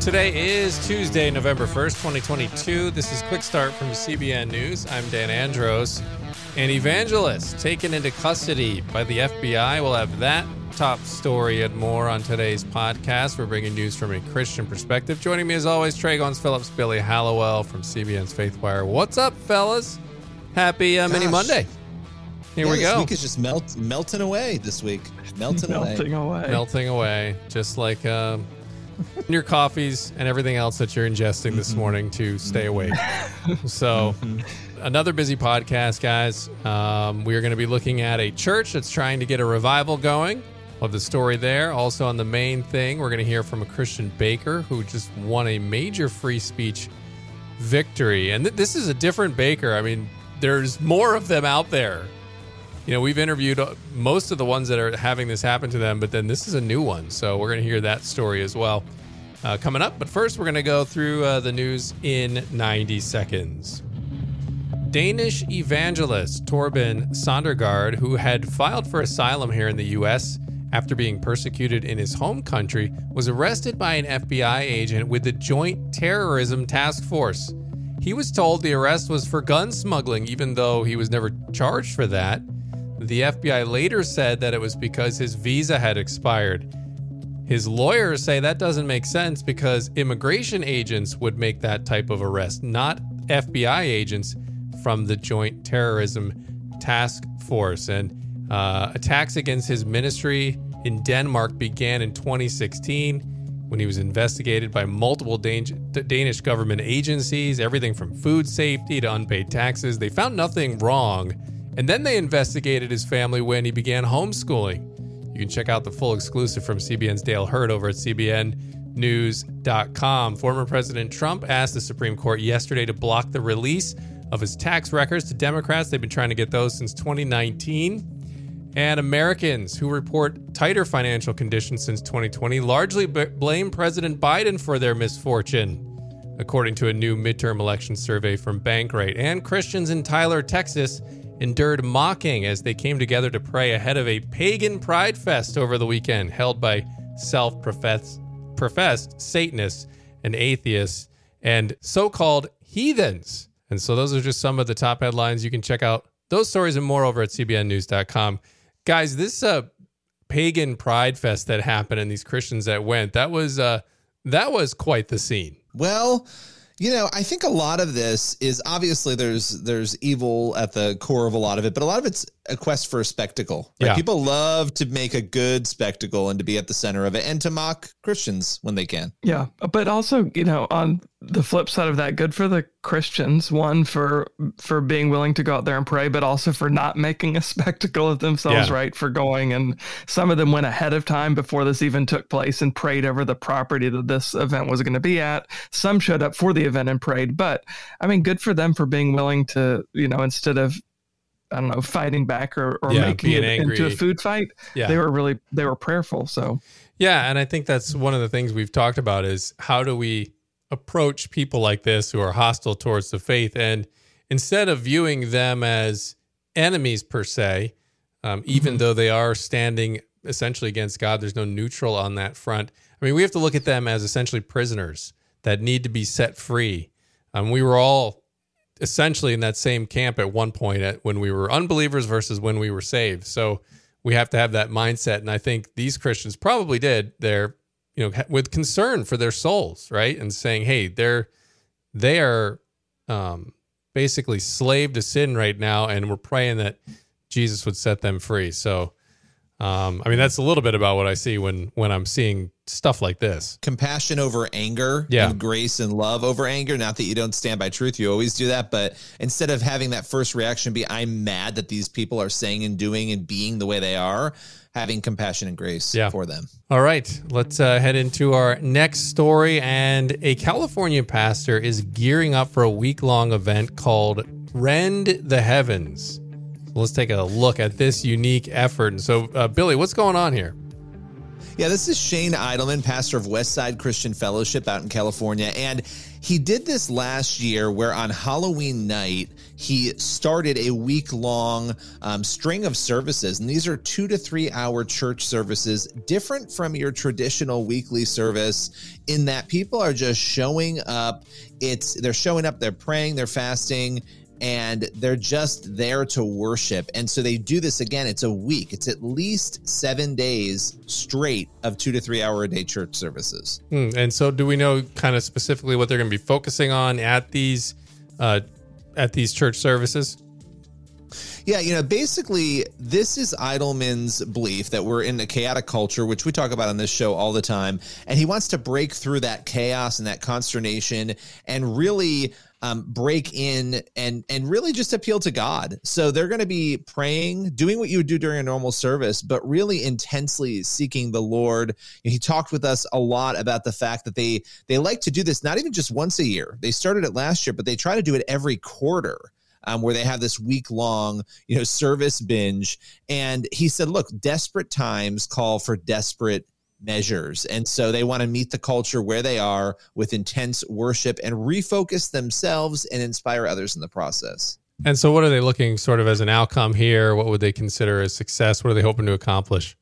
Today is Tuesday, November 1st, 2022. This is Quick Start from CBN News. I'm Dan Andros. An evangelist taken into custody by the FBI. We'll have that top story and more on today's podcast. We're bringing news from a Christian perspective. Joining me as always, Trey Goins Phillips, Billy Hallowell from CBN's Faithwire. What's up, fellas? Happy uh, Mini Monday. Here yeah, we this go. week is just melt, melting away this week. Melting, melting away. away. melting away, just like um, your coffees and everything else that you're ingesting this morning to stay awake. So, another busy podcast, guys. Um, we are going to be looking at a church that's trying to get a revival going. Have the story there. Also, on the main thing, we're going to hear from a Christian baker who just won a major free speech victory. And th- this is a different baker. I mean, there's more of them out there. You know, we've interviewed uh, most of the ones that are having this happen to them, but then this is a new one. So we're going to hear that story as well uh, coming up. But first, we're going to go through uh, the news in 90 seconds. Danish evangelist Torben Sondergaard, who had filed for asylum here in the U.S. after being persecuted in his home country, was arrested by an FBI agent with the Joint Terrorism Task Force. He was told the arrest was for gun smuggling, even though he was never charged for that. The FBI later said that it was because his visa had expired. His lawyers say that doesn't make sense because immigration agents would make that type of arrest, not FBI agents from the Joint Terrorism Task Force. And uh, attacks against his ministry in Denmark began in 2016 when he was investigated by multiple Dan- Danish government agencies, everything from food safety to unpaid taxes. They found nothing wrong. And then they investigated his family when he began homeschooling. Can check out the full exclusive from CBN's Dale Hurd over at CBNNews.com. Former President Trump asked the Supreme Court yesterday to block the release of his tax records to Democrats. They've been trying to get those since 2019. And Americans who report tighter financial conditions since 2020 largely b- blame President Biden for their misfortune, according to a new midterm election survey from Bankrate. And Christians in Tyler, Texas, endured mocking as they came together to pray ahead of a pagan pride fest over the weekend held by self professed Satanists and atheists and so called heathens. And so those are just some of the top headlines. You can check out those stories and more over at cbnnews.com. Guys, this uh, pagan pride fest that happened and these Christians that went, that was uh, that was quite the scene. Well, you know, I think a lot of this is obviously there's there's evil at the core of a lot of it, but a lot of it's a quest for a spectacle. Right? Yeah. People love to make a good spectacle and to be at the center of it and to mock Christians when they can. Yeah, but also, you know, on the flip side of that, good for the Christians. One for for being willing to go out there and pray, but also for not making a spectacle of themselves, Yeah. right? For going and some of them went ahead of time before this even took place and prayed over the property that this event was going to be at. Some showed up for the event and prayed, but I mean, good for them for being willing to, you know, instead of I don't know, fighting back or, or Yeah, making it being into a food fight. Yeah. They were really they were prayerful. So Yeah, and I think that's one of the things we've talked about is how do we approach people like this who are hostile towards the faith and instead of viewing them as enemies per se, um, even though they are standing essentially against God, there's no neutral on that front. I mean, we have to look at them as essentially prisoners that need to be set free. Um, we were all essentially in that same camp at one point at when we were unbelievers versus when we were saved. So we have to have that mindset, and I think these Christians probably did. They're you know with concern for their souls, right, and saying, hey, they're they are um, basically slave to sin right now, and we're praying that Jesus would set them free. So. Um, I mean, that's a little bit about what I see when when I'm seeing stuff like this. Compassion over anger Yeah. and grace and love over anger. Not that you don't stand by truth, you always do that. But instead of having that first reaction be, I'm mad that these people are saying and doing and being the way they are, having compassion and grace Yeah. for them. All right, let's uh, head into our next story. And a California pastor is gearing up for a week long event called Rend the Heavens. Let's take a look at this unique effort. And so, uh, Billy, what's going on here? Yeah, this is Shane Idleman, pastor of Westside Christian Fellowship out in California. And he did this last year where on Halloween night, he started a week long um, string of services. And these are two to three hour church services, different from your traditional weekly service, in that people are just showing up. It's they're showing up, they're praying, they're fasting, and they're just there to worship. And so they do this again. It's a week, it's at least seven days straight of two to three hour a day church services. Hmm. And so, do we know kind of specifically what they're going to be focusing on at these uh, at these church services? Yeah, you know, basically, this is Idleman's belief that we're in a chaotic culture, which we talk about on this show all the time. And he wants to break through that chaos and that consternation and really um, break in and and really just appeal to God. So they're going to be praying, doing what you would do during a normal service, but really intensely seeking the Lord. He talked with us a lot about the fact that they they like to do this not even just once a year. They started it last year, but they try to do it every quarter. Um, where they have this week long, you know, service binge. And he said, look, desperate times call for desperate measures. And so they want to meet the culture where they are with intense worship and refocus themselves and inspire others in the process. And so, what are they looking sort of as an outcome here? What would they consider as success? What are they hoping to accomplish?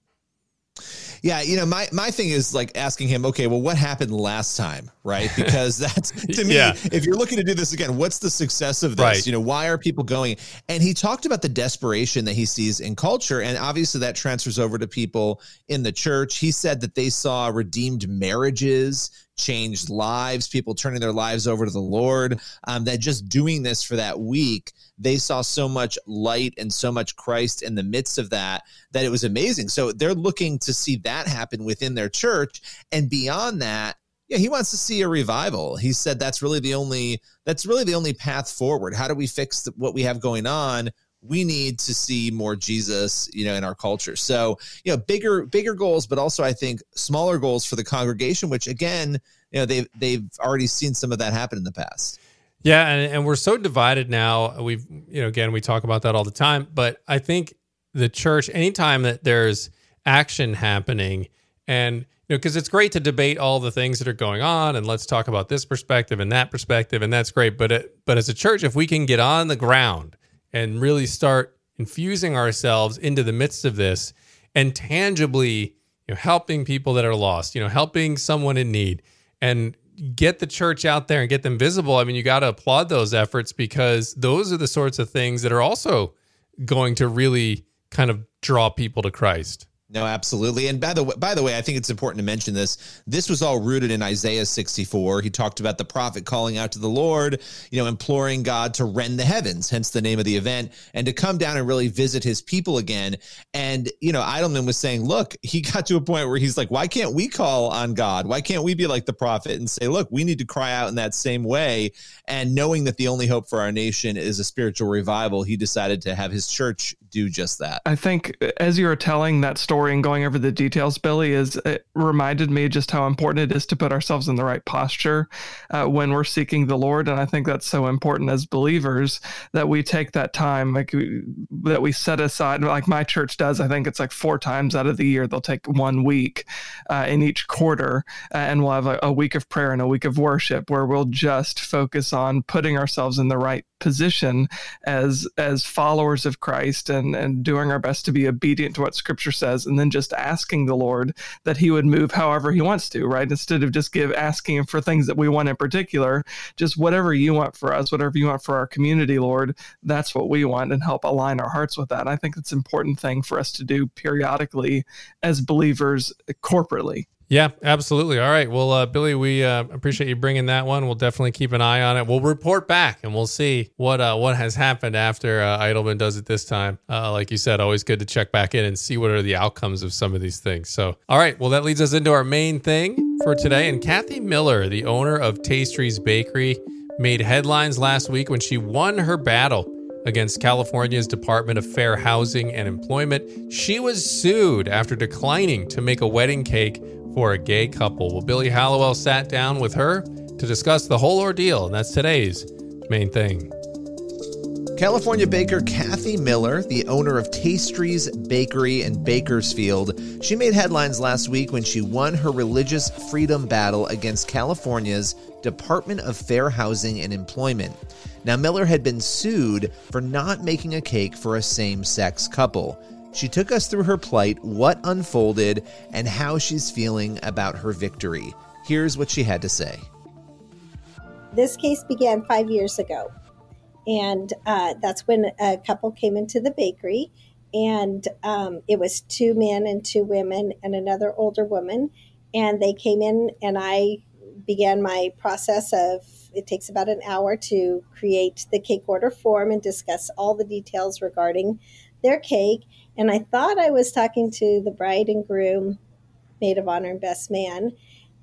Yeah, you know, my my thing is like asking him, okay, well, what happened last time, right? Because that's to me, yeah. if you're looking to do this again, what's the success of this? Right. You know, why are people going? And he talked about the desperation that he sees in culture, and obviously that transfers over to people in the church. He said that they saw redeemed marriages changed lives, people turning their lives over to the Lord. Um, that just doing this for that week, they saw so much light and so much Christ in the midst of that that it was amazing. So they're looking to see that happen within their church. And beyond that, yeah, he wants to see a revival. He said that's really the only that's really the only path forward. How do we fix the, what we have going on? We need to see more Jesus, you know, in our culture. So, you know, bigger bigger goals, but also I think smaller goals for the congregation, which again, you know, they've they've already seen some of that happen in the past. Yeah, and, and we're so divided now. We've, you know, again, we talk about that all the time, but I think the church, anytime that there's action happening, and you know, because it's great to debate all the things that are going on, and let's talk about this perspective and that perspective, and that's great. But it, but as a church, if we can get on the ground and really start infusing ourselves into the midst of this and tangibly you know helping people that are lost you know helping someone in need and get the church out there and get them visible. I mean you got to applaud those efforts because those are the sorts of things that are also going to really kind of draw people to christ no, absolutely. And by the way, by the way, I think it's important to mention this. This was all rooted in Isaiah 64. He talked about the prophet calling out to the Lord, you know, imploring God to rend the heavens, hence the name of the event, and to come down and really visit his people again. And, you know, Idleman was saying, look, he got to a point where he's like, why can't we call on God? Why can't we be like the prophet and say, look, we need to cry out in that same way? And knowing that the only hope for our nation is a spiritual revival, he decided to have his church do just that. I think as you were telling that story and going over the details, Billy, is it reminded me just how important it is to put ourselves in the right posture uh, when we're seeking the Lord, and I think that's so important as believers that we take that time, like that we set aside, like my church does. I think it's like four times out of the year they'll take one week uh, in each quarter, uh, and we'll have a, a week of prayer and a week of worship where we'll just focus on putting ourselves in the right position as as followers of Christ and and doing our best to be obedient to what scripture says and then just asking the Lord that he would move however he wants to right? Instead of just give asking him for things that we want in particular just whatever you want for us whatever you want for our community Lord that's what we want and help align our hearts with that. I think it's an important thing for us to do periodically as believers corporately yeah, absolutely. All right. Well, uh, Billy, we uh, appreciate you bringing that one. We'll definitely keep an eye on it. We'll report back and we'll see what uh, what has happened after uh, Idleman does it this time. Uh, like you said, always good to check back in and see what are the outcomes of some of these things. So, all right. Well, that leads us into our main thing for today. And Kathy Miller, the owner of Tastries Bakery, made headlines last week when she won her battle against California's Department of Fair Housing and Employment. She was sued after declining to make a wedding cake for a gay couple. Well, Billy Hallowell sat down with her to discuss the whole ordeal, and that's today's main thing. California baker Kathy Miller, the owner of Tastries Bakery in Bakersfield, she made headlines last week when she won her religious freedom battle against California's Department of Fair Housing and Employment. Now, Miller had been sued for not making a cake for a same sex couple. She took us through her plight, what unfolded, and how she's feeling about her victory. Here's what she had to say. This case began five years ago and uh, that's when a couple came into the bakery and um, it was two men and two women and another older woman and they came in and i began my process of it takes about an hour to create the cake order form and discuss all the details regarding their cake and i thought i was talking to the bride and groom maid of honor and best man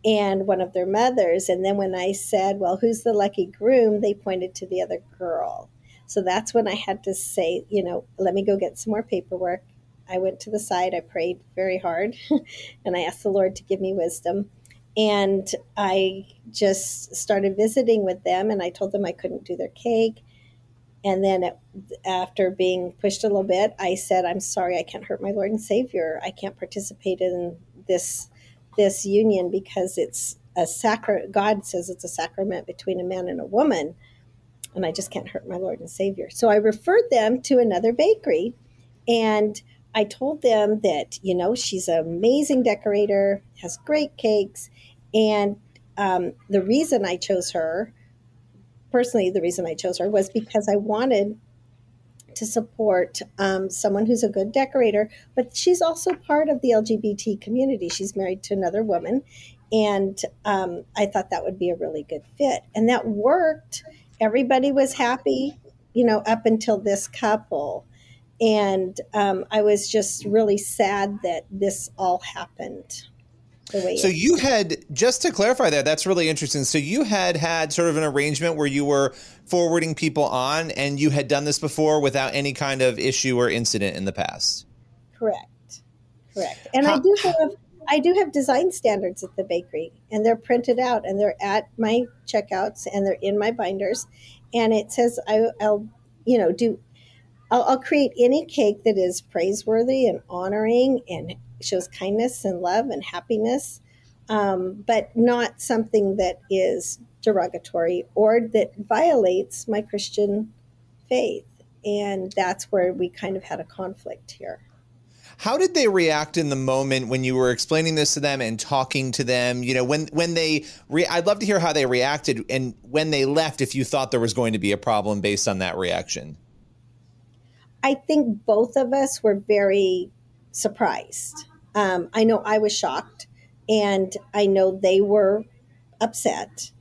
and one of their mothers. And then when I said, Well, who's the lucky groom? they pointed to the other girl. So that's when I had to say, you know, let me go get some more paperwork. I went to the side, I prayed very hard, and I asked the Lord to give me wisdom. And I just started visiting with them, and I told them I couldn't do their cake. And then after being pushed a little bit, I said, I'm sorry, I can't hurt my Lord and Savior. I can't participate in this this union because it's a sacrament. God says it's a sacrament between a man and a woman, and I just can't hurt my Lord and Savior. So I referred them to another bakery, and I told them that you know she's an amazing decorator, has great cakes, and um, the reason I chose her, personally, the reason I chose her was because I wanted to support um, someone who's a good decorator, but she's also part of the LGBT community. She's married to another woman, and um, I thought that would be a really good fit. And that worked. Everybody was happy, you know, up until this couple. And um, I was just really sad that this all happened so you had just to clarify that that's really interesting. So you had had sort of an arrangement where you were forwarding people on and you had done this before without any kind of issue or incident in the past? Correct. Correct. And How, i do have i do have design standards at the bakery and they're printed out and they're at my checkouts and they're in my binders. And it says I, will you know do I'll, I'll create any cake that is praiseworthy and honoring and shows kindness and love and happiness, um, but not something that is derogatory or that violates my Christian faith. And that's where we kind of had a conflict here. How did they react in the moment when you were explaining this to them and talking to them? You know, when when they, re- I'd love to hear how they reacted, and when they left, if you thought there was going to be a problem based on that reaction. I think both of us were very surprised. Um, I know I was shocked, and I know they were upset.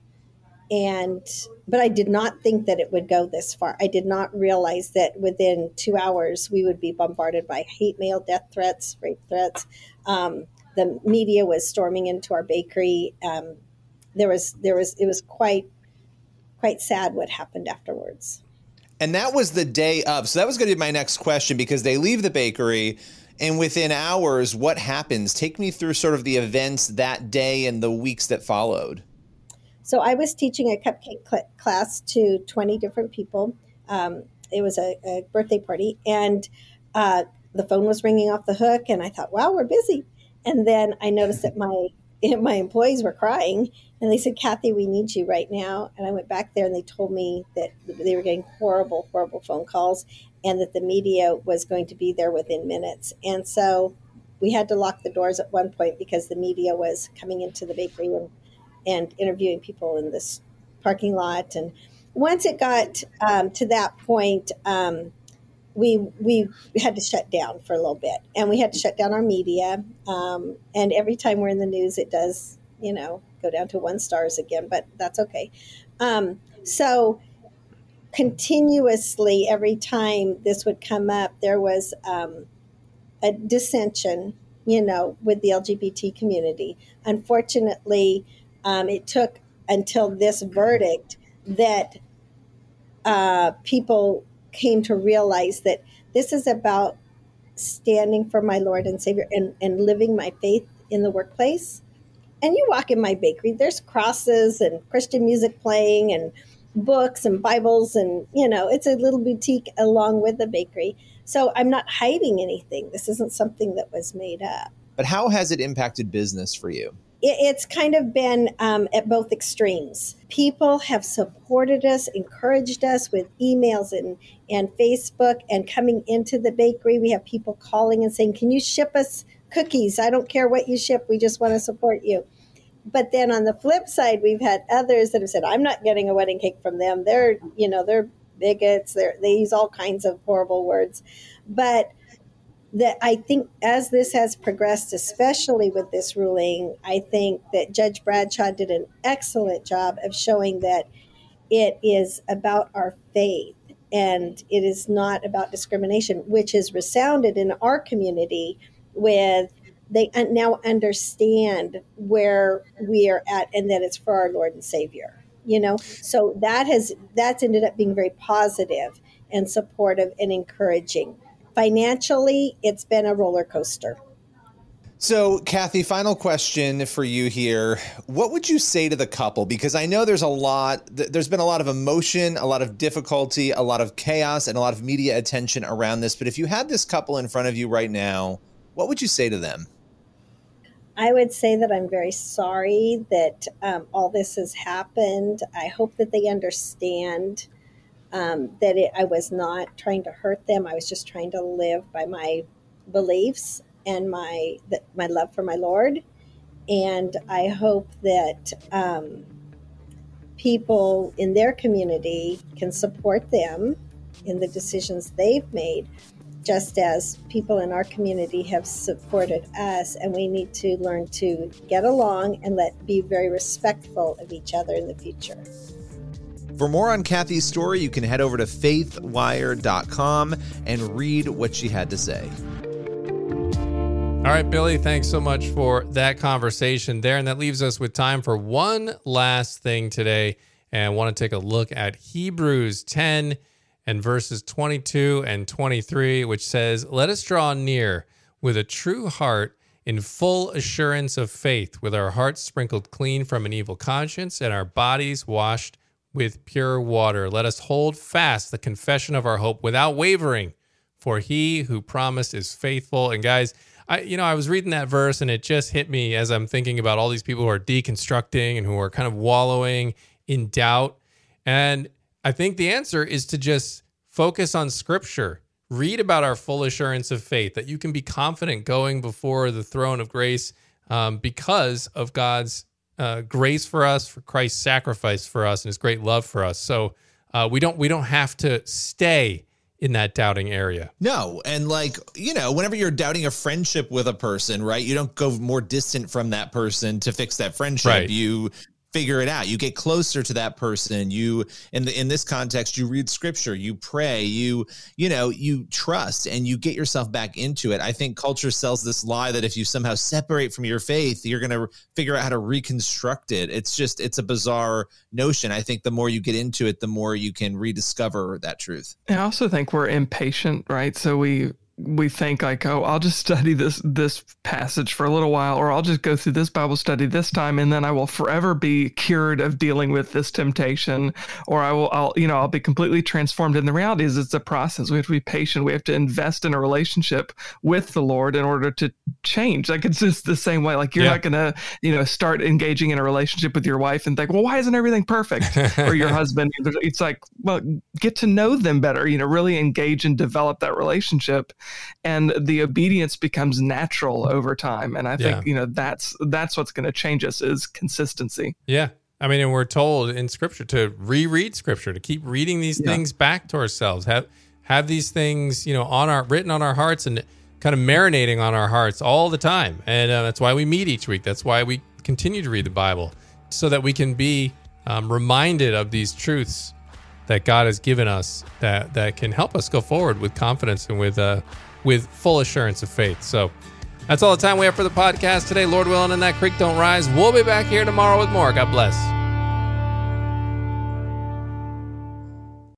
And but I did not think that it would go this far. I did not realize that within two hours we would be bombarded by hate mail, death threats, rape threats. Um, the media was storming into our bakery. Um, there was there was it was quite quite sad what happened afterwards. And that was the day of. So that was going to be my next question because they leave the bakery and within hours, what happens? Take me through sort of the events that day and the weeks that followed. So I was teaching a cupcake cl- class to 20 different people. Um, it was a, a, birthday party, and uh, the phone was ringing off the hook, and I thought, "Wow, we're busy." And then I noticed that my my employees were crying, and they said, "Kathy, we need you right now." And I went back there, and they told me that they were getting horrible, horrible phone calls, and that the media was going to be there within minutes. And so we had to lock the doors at one point because the media was coming into the bakery and, and interviewing people in this parking lot. And once it got um, to that point, um, we we had to shut down for a little bit, and we had to shut down our media. Um, and every time we're in the news, it does, you know, go down to one stars again, but that's okay. Um, so continuously, every time this would come up, there was um, a dissension, you know, with the LGBT community. Unfortunately, um, it took until this verdict that uh, people came to realize that this is about standing for my Lord and Savior and, and living my faith in the workplace. And you walk in my bakery, there's crosses and Christian music playing and books and Bibles, and you know, it's a little boutique along with the bakery. So I'm not hiding anything. This isn't something that was made up. But how has it impacted business for you? it's kind of been um, at both extremes. People have supported us, encouraged us with emails and, and Facebook and coming into the bakery. We have people calling and saying, Can you ship us cookies? I don't care what you ship, we just want to support you. But then on the flip side, we've had others that have said, I'm not getting a wedding cake from them. They're, you know, they're bigots. They're, they use all kinds of horrible words. But that I think as this has progressed, especially with this ruling, I think that Judge Bradshaw did an excellent job of showing that it is about our faith and it is not about discrimination, which is resounded in our community with they now understand where we are at and that it's for our Lord and Savior. You know, so that has that's ended up being very positive and supportive and encouraging financially, it's been a roller coaster. So, Kathy, final question for you here. What would you say to the couple? Because I know there's a lot, there's been a lot of emotion, a lot of difficulty, a lot of chaos, and a lot of media attention around this. But if you had this couple in front of you right now, what would you say to them? I would say that I'm very sorry that um, all this has happened. I hope that they understand um, that it, I was not trying to hurt them. I was just trying to live by my beliefs and my the, my love for my Lord. And I hope that um, people in their community can support them in the decisions they've made, just as people in our community have supported us. And we need to learn to get along and let be very respectful of each other in the future. For more on Kathy's story, you can head over to faithwire.com and read what she had to say. All right, Billy, thanks so much for that conversation there. And that leaves us with time for one last thing today. And I want to take a look at Hebrews 10 and verses 22 and 23, which says, Let us draw near with a true heart in full assurance of faith, with our hearts sprinkled clean from an evil conscience and our bodies washed with pure water. Let us hold fast the confession of our hope without wavering, for he who promised is faithful. And guys, I you know, I was reading that verse and it just hit me as I'm thinking about all these people who are deconstructing and who are kind of wallowing in doubt. And I think the answer is to just focus on scripture. Read about our full assurance of faith, that you can be confident going before the throne of grace um, because of God's uh, grace for us, for Christ's sacrifice for us, and His great love for us. So uh, we don't we don't have to stay in that doubting area. No, and like you know, whenever you're doubting a friendship with a person, right? You don't go more distant from that person to fix that friendship. Right. You figure it out. You get closer to that person. You in the in this context you read scripture you pray you you know you trust and you get yourself back into it. I think culture sells this lie that if you somehow separate from your faith you're going to figure out how to reconstruct it. It's just it's a bizarre notion. I think the more you get into it the more you can rediscover that truth. I also think we're impatient right? So we we think like oh i'll just study this this passage for a little while or i'll just go through this bible study this time and then i will forever be cured of dealing with this temptation or i will i'll you know i'll be completely transformed. And the reality is it's a process. We have to be patient. We have to invest in a relationship with the lord in order to change. Like it's just the same way. Like you're yeah. not gonna you know start engaging in a relationship with your wife and think well why isn't everything perfect? Or your husband. It's like well get to know them better you know really engage and develop that relationship and the obedience becomes natural over time. And i think yeah. you know that's that's what's going to change us is consistency. Yeah. I mean and we're told in scripture to reread scripture to keep reading these yeah. things back to ourselves. Have have these things you know on our written on our hearts and kind of marinating on our hearts all the time. And uh, that's why we meet each week. That's why we continue to read the bible so that we can be um, reminded of these truths that God has given us that that can help us go forward with confidence and with uh, with full assurance of faith. So that's all the time we have for the podcast today. Lord willing, and that creek don't rise. We'll be back here tomorrow with more. God bless.